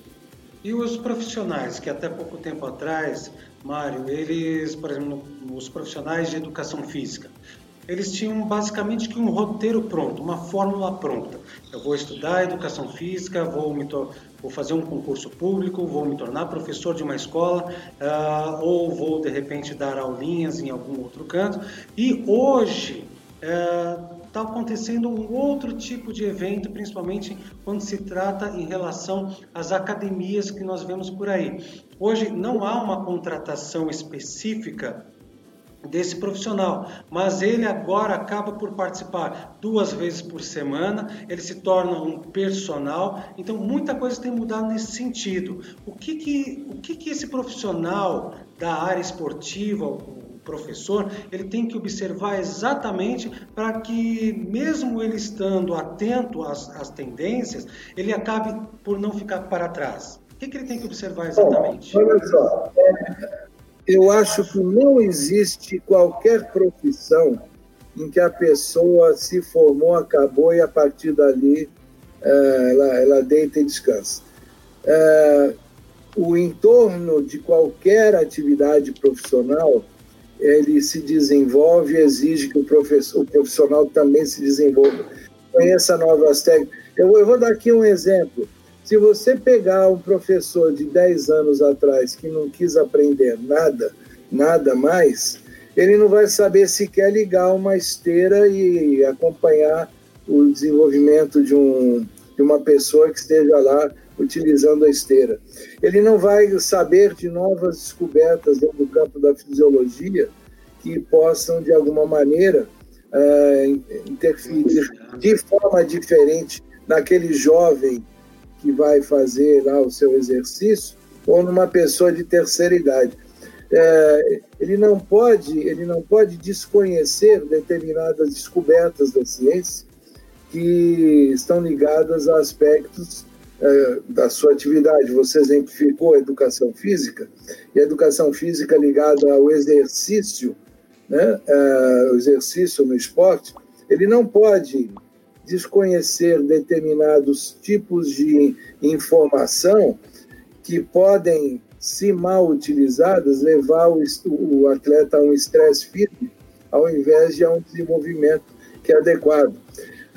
Speaker 1: E os profissionais que até pouco tempo atrás Mário, eles, por exemplo, os profissionais de educação física, eles tinham basicamente que um roteiro pronto, uma fórmula pronta. Eu vou estudar educação física, vou, vou fazer um concurso público, vou me tornar professor de uma escola, uh, ou vou de repente dar aulinhas em algum outro canto. E hoje uh, está acontecendo um outro tipo de evento, principalmente quando se trata em relação às academias que nós vemos por aí. Hoje não há uma contratação específica desse profissional, mas ele agora acaba por participar duas vezes por semana, ele se torna um personal, então muita coisa tem mudado nesse sentido. O que que, o que, que esse profissional da área esportiva, professor, ele tem que observar exatamente para que, mesmo ele estando atento às, às, tendências, ele acabe por não ficar para trás. O que, que ele tem que observar exatamente?
Speaker 2: Bom, olha só, é, eu acho que não existe qualquer profissão em que a pessoa se formou, acabou e a partir dali é, ela, ela deita e descansa. É, o entorno de qualquer atividade profissional ele se desenvolve e exige que o, professor, o profissional também se desenvolva, conheça novas técnicas. Eu, eu vou dar aqui um exemplo. Se você pegar um professor de 10 anos atrás que não quis aprender nada, nada mais, ele não vai saber sequer ligar uma esteira e acompanhar o desenvolvimento de, um, de uma pessoa que esteja lá utilizando a esteira. Ele não vai saber de novas descobertas dentro do campo da fisiologia que possam, de alguma maneira, uh, interferir de forma diferente naquele jovem que vai fazer lá o seu exercício ou numa pessoa de terceira idade. É, ele não pode ele não pode desconhecer determinadas descobertas da ciência que estão ligadas a aspectos é, da sua atividade. Você exemplificou a educação física, e a educação física ligada ao exercício, né, é, o exercício no esporte, ele não pode desconhecer determinados tipos de informação que podem, se mal utilizadas, levar o, o atleta a um estresse físico, ao invés de a um desenvolvimento que é adequado.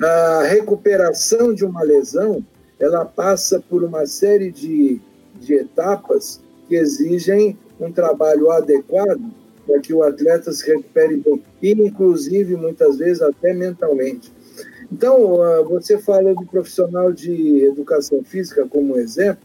Speaker 2: A recuperação de uma lesão ela passa por uma série de, de etapas que exigem um trabalho adequado para que o atleta se recupere bem, inclusive muitas vezes até mentalmente. Então, ah, você falou do profissional de educação física como exemplo,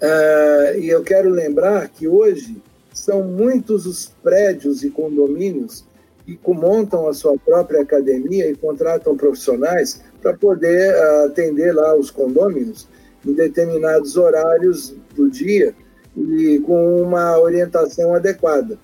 Speaker 2: ah, e eu quero lembrar que hoje são muitos os prédios e condomínios e montam a sua própria academia e contratam profissionais para poder uh, atender lá os condôminos em determinados horários do dia e com uma orientação adequada.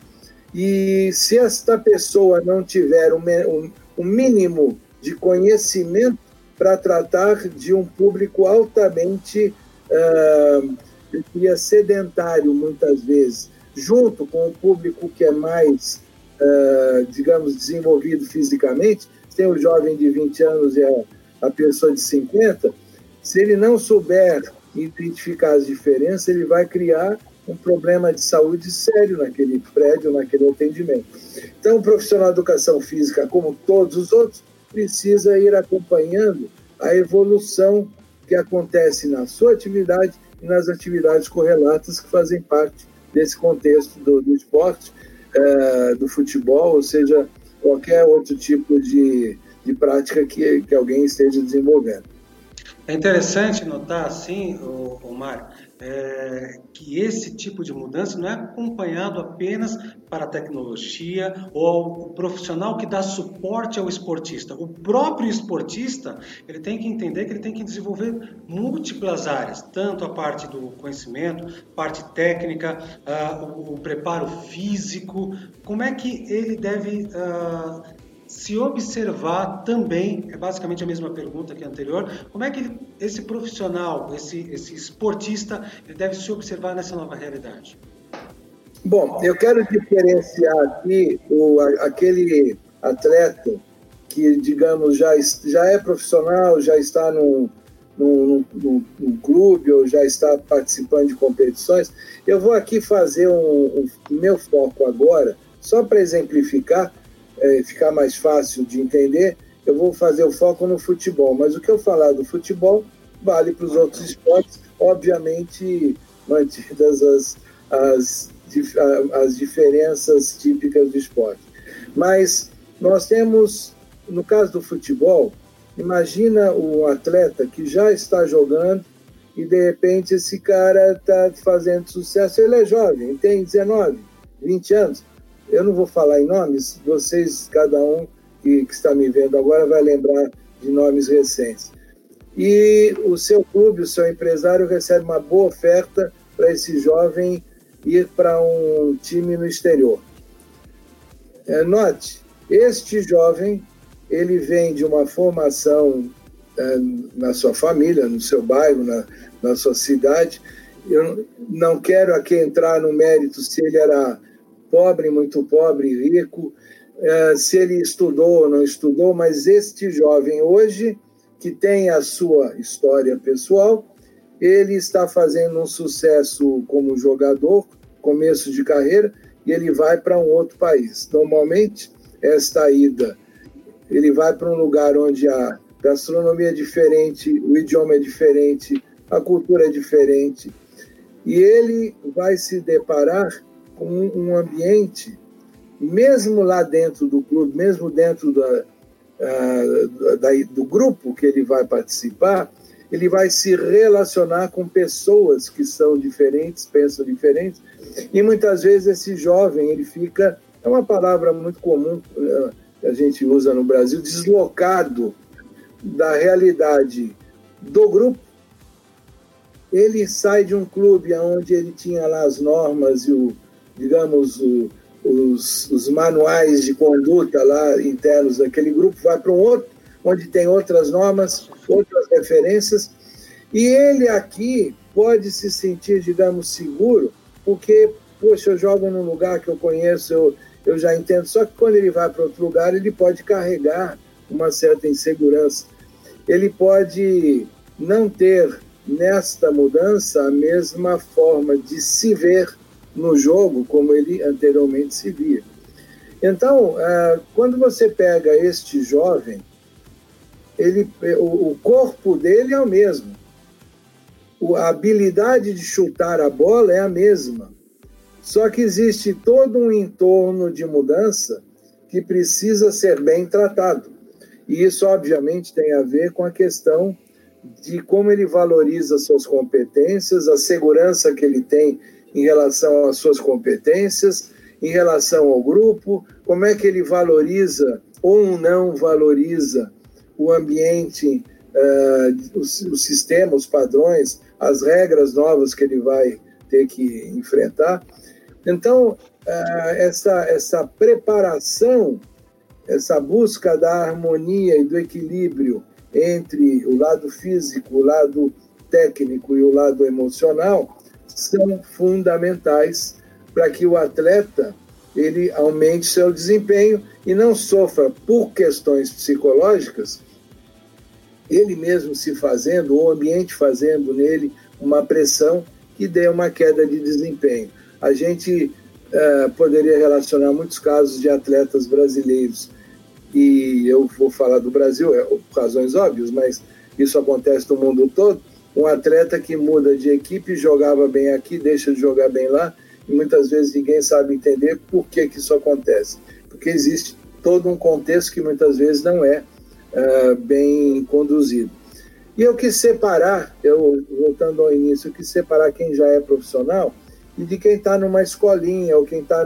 Speaker 2: E se esta pessoa não tiver um, um, um mínimo de conhecimento para tratar de um público altamente uh, sedentário, muitas vezes, junto com o público que é mais, uh, digamos, desenvolvido fisicamente, tem o jovem de 20 anos e a, a pessoa de 50, se ele não souber identificar as diferenças, ele vai criar um problema de saúde sério naquele prédio, naquele atendimento. Então, o profissional de educação física, como todos os outros, precisa ir acompanhando a evolução que acontece na sua atividade e nas atividades correlatas que fazem parte desse contexto do, do esporte, é, do futebol, ou seja, qualquer outro tipo de, de prática que, que alguém esteja desenvolvendo.
Speaker 1: É interessante notar, assim, Omar, é, que esse tipo de mudança não é acompanhado apenas para a tecnologia ou o profissional que dá suporte ao esportista. O próprio esportista ele tem que entender que ele tem que desenvolver múltiplas áreas, tanto a parte do conhecimento, parte técnica, uh, o, o, preparo físico. Como é que ele deve uh, se observar também, é basicamente a mesma pergunta que a anterior, como é que esse profissional, esse, esse esportista, ele deve se observar nessa nova realidade?
Speaker 2: Bom, eu quero diferenciar aqui o, aquele atleta que, digamos, já, já é profissional, já está num, num, num, num, clube ou já está participando de competições. Eu vou aqui fazer um, um meu foco agora, só para exemplificar, é, ficar mais fácil de entender, eu vou fazer o foco no futebol. Mas o que eu falar do futebol vale para os outros esportes, obviamente mantidas as, as, as diferenças típicas do esporte. Mas nós temos, no caso do futebol, imagina um atleta que já está jogando e de repente esse cara está fazendo sucesso. Ele é jovem, tem 19, 20 anos eu não vou falar em nomes, vocês, cada um que, que está me vendo agora, vai lembrar de nomes recentes. E o seu clube, o seu empresário, recebe uma boa oferta para esse jovem ir para um time no exterior. É, note, este jovem ele vem de uma formação é, na sua família, no seu bairro, na, na sua cidade. Eu não quero aqui entrar no mérito se ele era pobre, muito pobre, rico, é, se ele estudou ou não estudou, mas este jovem hoje, que tem a sua história pessoal, ele está fazendo um sucesso como jogador, começo de carreira, e ele vai para um outro país. Normalmente, esta ida, ele vai para um lugar onde a gastronomia é diferente, o idioma é diferente, a cultura é diferente, e ele vai se deparar com um ambiente, mesmo lá dentro do clube, mesmo dentro da, uh, da, do grupo que ele vai participar, ele vai se relacionar com pessoas que são diferentes, pensam diferentes, e muitas vezes esse jovem ele fica, é uma palavra muito comum uh, que a gente usa no Brasil, deslocado da realidade do grupo. Ele sai de um clube onde ele tinha lá as normas e o, digamos, o, os, os, manuais de conduta lá internos daquele grupo, vai para um outro, onde tem outras normas, outras referências, e ele aqui pode se sentir, digamos, seguro, porque, poxa, eu jogo num lugar que eu conheço, eu, eu já entendo, só que quando ele vai para outro lugar, ele pode carregar uma certa insegurança. Ele pode não ter nesta mudança a mesma forma de se ver no jogo como ele anteriormente se via. Então, é, quando você pega este jovem, ele, o corpo dele é o mesmo, a habilidade de chutar a bola é a mesma, só que existe todo um entorno de mudança que precisa ser bem tratado. E isso, obviamente, tem a ver com a questão de como ele valoriza suas competências, a segurança que ele tem em relação às suas competências, em relação ao grupo, como é que ele valoriza ou não valoriza o ambiente, uh, o, o sistema, os padrões, as regras novas que ele vai ter que enfrentar. Então, uh, essa, essa preparação, essa busca da harmonia e do equilíbrio entre o lado físico, o lado técnico e o lado emocional são fundamentais para que o atleta ele aumente seu desempenho e não sofra por questões psicológicas ele mesmo se fazendo, ou o ambiente fazendo nele uma pressão que dê uma queda de desempenho. A gente uh, poderia relacionar muitos casos de atletas brasileiros, e eu vou falar do Brasil, é, por razões óbvias, mas isso acontece no mundo todo. Um atleta que muda de equipe, jogava bem aqui, deixa de jogar bem lá, e muitas vezes ninguém sabe entender por que, que isso acontece. Porque existe todo um contexto que muitas vezes não é uh, bem conduzido. E eu quis separar, eu, voltando ao início, eu quis separar quem já é profissional e de quem está numa escolinha ou quem está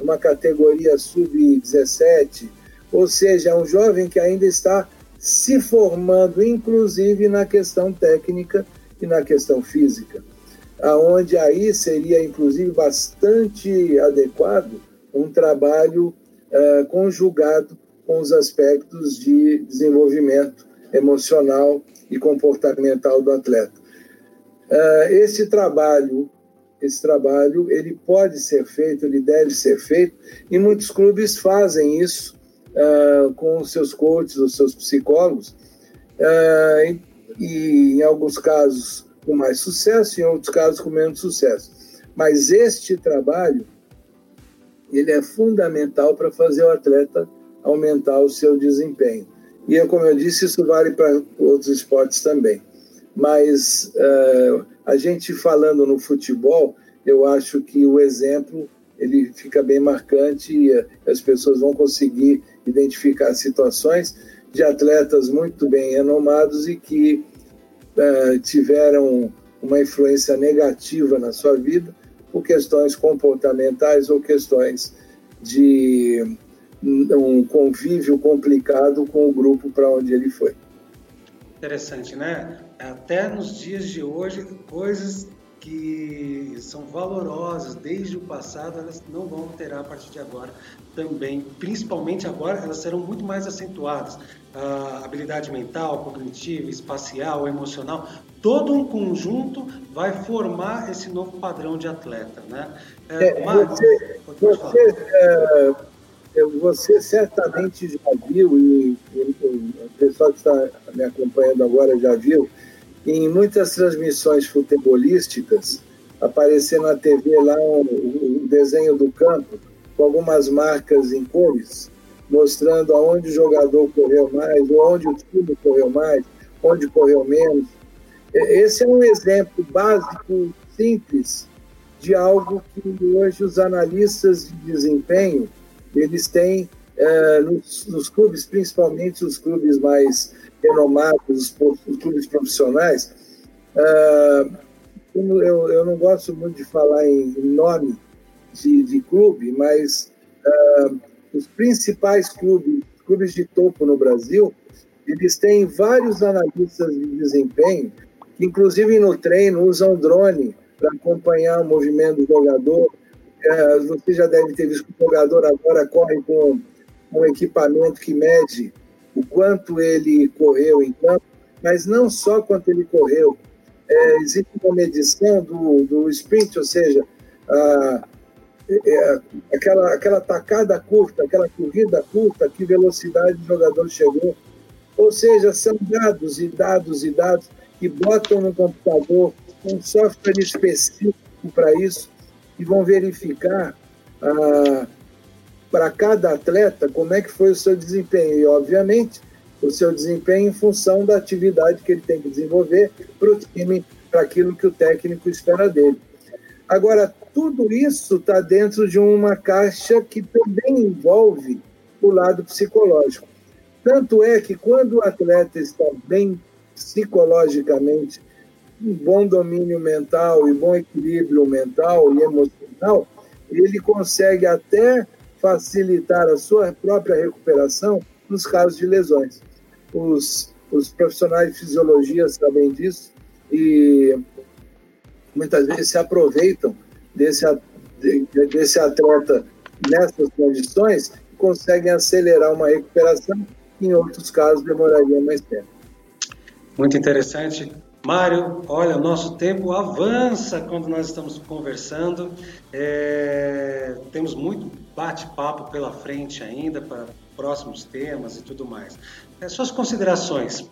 Speaker 2: numa categoria sub-17, ou seja, é um jovem que ainda está se formando, inclusive na questão técnica e na questão física, aonde aí seria inclusive bastante adequado um trabalho uh, conjugado com os aspectos de desenvolvimento emocional e comportamental do atleta. Uh, esse trabalho, esse trabalho, ele pode ser feito, ele deve ser feito, e muitos clubes fazem isso uh, com os seus coaches, os seus psicólogos, uh, e em alguns casos com mais sucesso, em outros casos com menos sucesso. Mas este trabalho, ele é fundamental para fazer o atleta aumentar o seu desempenho. E, como eu disse, isso vale para outros esportes também. Mas uh, a gente falando no futebol, eu acho que o exemplo ele fica bem marcante e as pessoas vão conseguir identificar situações de atletas muito bem renomados e que uh, tiveram uma influência negativa na sua vida por questões comportamentais ou questões de um convívio complicado com o grupo para onde ele foi.
Speaker 1: Interessante, né? Até nos dias de hoje, coisas que são valorosas desde o passado, elas não vão alterar a partir de agora também. Principalmente agora, elas serão muito mais acentuadas. A habilidade mental, cognitiva, espacial, emocional, todo um conjunto vai formar esse novo padrão de atleta, né?
Speaker 2: É, é, você, você é, você certamente já viu, e, e, o pessoal que está me acompanhando agora já viu, em muitas transmissões futebolísticas, aparecer na TV lá um, um desenho do campo com algumas marcas em cores, mostrando aonde o jogador correu mais, ou onde o time correu mais, onde correu menos. Esse é um exemplo básico, simples, de algo que hoje os analistas de desempenho eles têm é, nos, nos, clubes, principalmente os clubes mais renomados, os, os clubes profissionais, é, eu, eu não gosto muito de falar em nome de, de clube, mas é, os principais clubes, clubes de topo no Brasil, eles têm vários analistas de desempenho, que inclusive no treino usam drone para acompanhar o movimento do jogador, é, você já deve ter visto que o jogador agora corre com um equipamento que mede o quanto ele correu em campo, mas não só quanto ele correu. É, existe uma medição do, do sprint, ou seja, a, é, aquela, aquela tacada curta, aquela corrida curta, que velocidade o jogador chegou. Ou seja, são dados e dados e dados que botam no computador um software específico para isso e vão verificar ah, para cada atleta como é que foi o seu desempenho. E, obviamente, o seu desempenho em função da atividade que ele tem que desenvolver para o time, para aquilo que o técnico espera dele. Agora, tudo isso está dentro de uma caixa que também envolve o lado psicológico. Tanto é que quando o atleta está bem psicologicamente um bom domínio mental e bom equilíbrio mental e emocional, ele consegue até facilitar a sua própria recuperação nos casos de lesões. Os, os profissionais de fisiologia sabem disso e muitas vezes se aproveitam desse, desse atleta nessas condições e conseguem acelerar uma recuperação que em outros casos demoraria mais tempo.
Speaker 1: Muito interessante. Mário, olha, o nosso tempo avança quando nós estamos conversando. É, temos muito bate-papo pela frente ainda para próximos temas e tudo mais. É, suas considerações.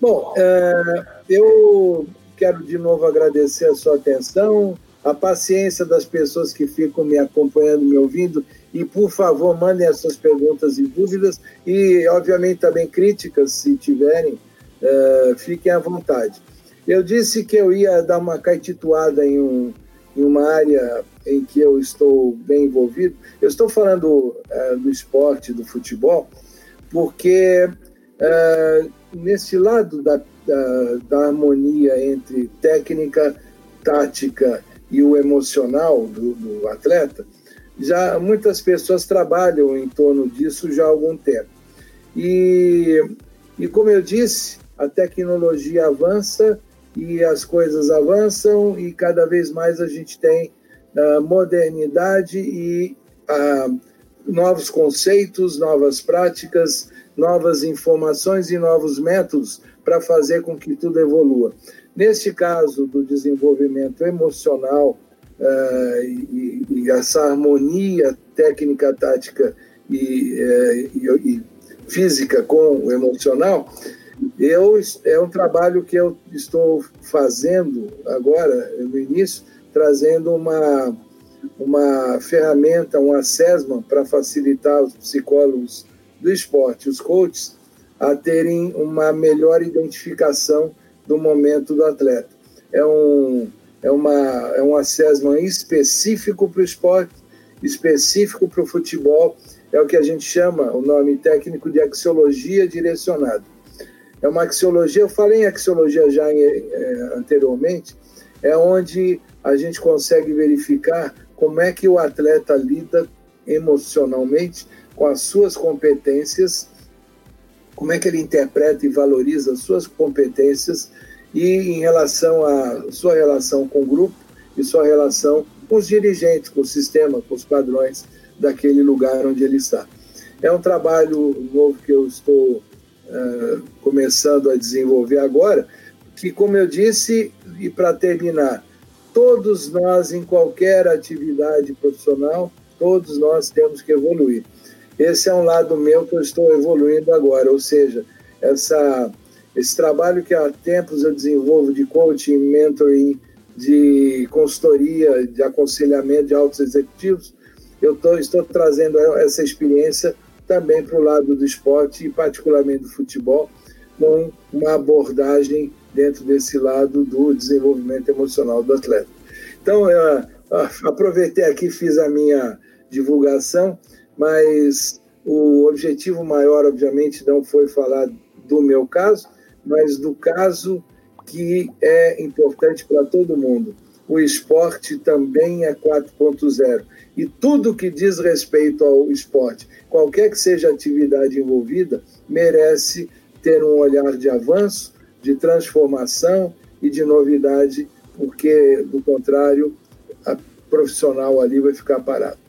Speaker 2: Bom, é, eu quero de novo agradecer a sua atenção, a paciência das pessoas que ficam me acompanhando, me ouvindo. E, por favor, mandem as suas perguntas e dúvidas. E, obviamente, também críticas, se tiverem é, fiquem à vontade. Eu disse que eu ia dar uma caetituada em, um, em uma área em que eu estou bem envolvido. Eu estou falando é, do esporte, do futebol, porque é, nesse lado da, da, da, harmonia entre técnica, tática e o emocional do, do atleta, já muitas pessoas trabalham em torno disso já há algum tempo. E, e como eu disse, a tecnologia avança e as coisas avançam e cada vez mais a gente tem uh, modernidade e uh, novos conceitos, novas práticas, novas informações e novos métodos para fazer com que tudo evolua. Neste caso do desenvolvimento emocional uh, e, e, essa harmonia técnica, tática e, e, e física com o emocional, eu, é um trabalho que eu estou fazendo agora, no início, trazendo uma, uma ferramenta, um assessment para facilitar os psicólogos do esporte, os coaches, a terem uma melhor identificação do momento do atleta. É um, é uma, é um assessment específico para o esporte, específico para o futebol, é o que a gente chama, o nome técnico de axiologia direcionada é uma axiologia, eu falei em axiologia já em, é, anteriormente, é onde a gente consegue verificar como é que o atleta lida emocionalmente com as suas competências, como é que ele interpreta e valoriza as suas competências e em relação à sua relação com o grupo e sua relação com os dirigentes, com o sistema, com os padrões daquele lugar onde ele está. É um trabalho novo que eu estou uh, começando a desenvolver agora, que, como eu disse, e para terminar, todos nós, em qualquer atividade profissional, todos nós temos que evoluir. Esse é um lado meu que eu estou evoluindo agora, ou seja, essa, esse trabalho que há tempos eu desenvolvo de coaching, mentoring, de consultoria, de aconselhamento de altos executivos, eu tô, estou trazendo essa experiência também para o lado do esporte e particularmente do futebol, com uma abordagem dentro desse lado do desenvolvimento emocional do atleta. Então, eu aproveitei aqui, fiz a minha divulgação, mas o objetivo maior, obviamente, não foi falar do meu caso, mas do caso que é importante para todo mundo. O esporte também é 4.0 e tudo que diz respeito ao esporte, qualquer que seja a atividade envolvida, merece ter um olhar de avanço, de transformação e de novidade, porque, do contrário, a profissional ali vai ficar parado.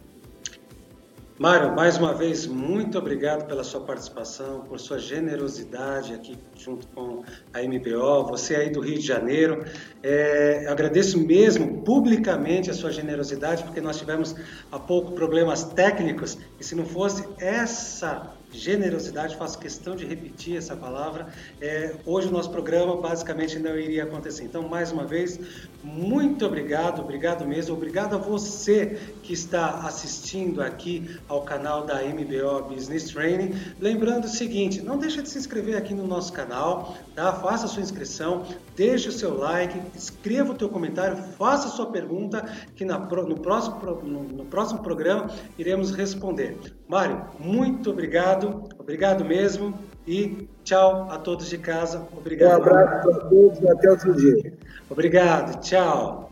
Speaker 1: Mário, mais uma vez, muito obrigado pela sua participação, por sua generosidade aqui junto com a MBO, você aí do Rio de Janeiro. É, agradeço mesmo publicamente a sua generosidade, porque nós tivemos há pouco problemas técnicos e se não fosse essa generosidade, faço questão de repetir essa palavra. É, hoje o nosso programa basicamente não iria acontecer. Então, mais uma vez, muito obrigado, obrigado mesmo, obrigado a você que está assistindo aqui ao canal da MBO Business Training. Lembrando o seguinte, não deixe de se inscrever aqui no nosso canal, tá? Faça a sua inscrição, deixe o seu like, escreva o teu comentário, faça a sua pergunta que na, no, próximo, no, no próximo programa iremos responder. Mário, muito obrigado, obrigado mesmo e tchau a todos de casa. Obrigado.
Speaker 2: Um abraço a todos e até outro dia.
Speaker 1: Obrigado, tchau.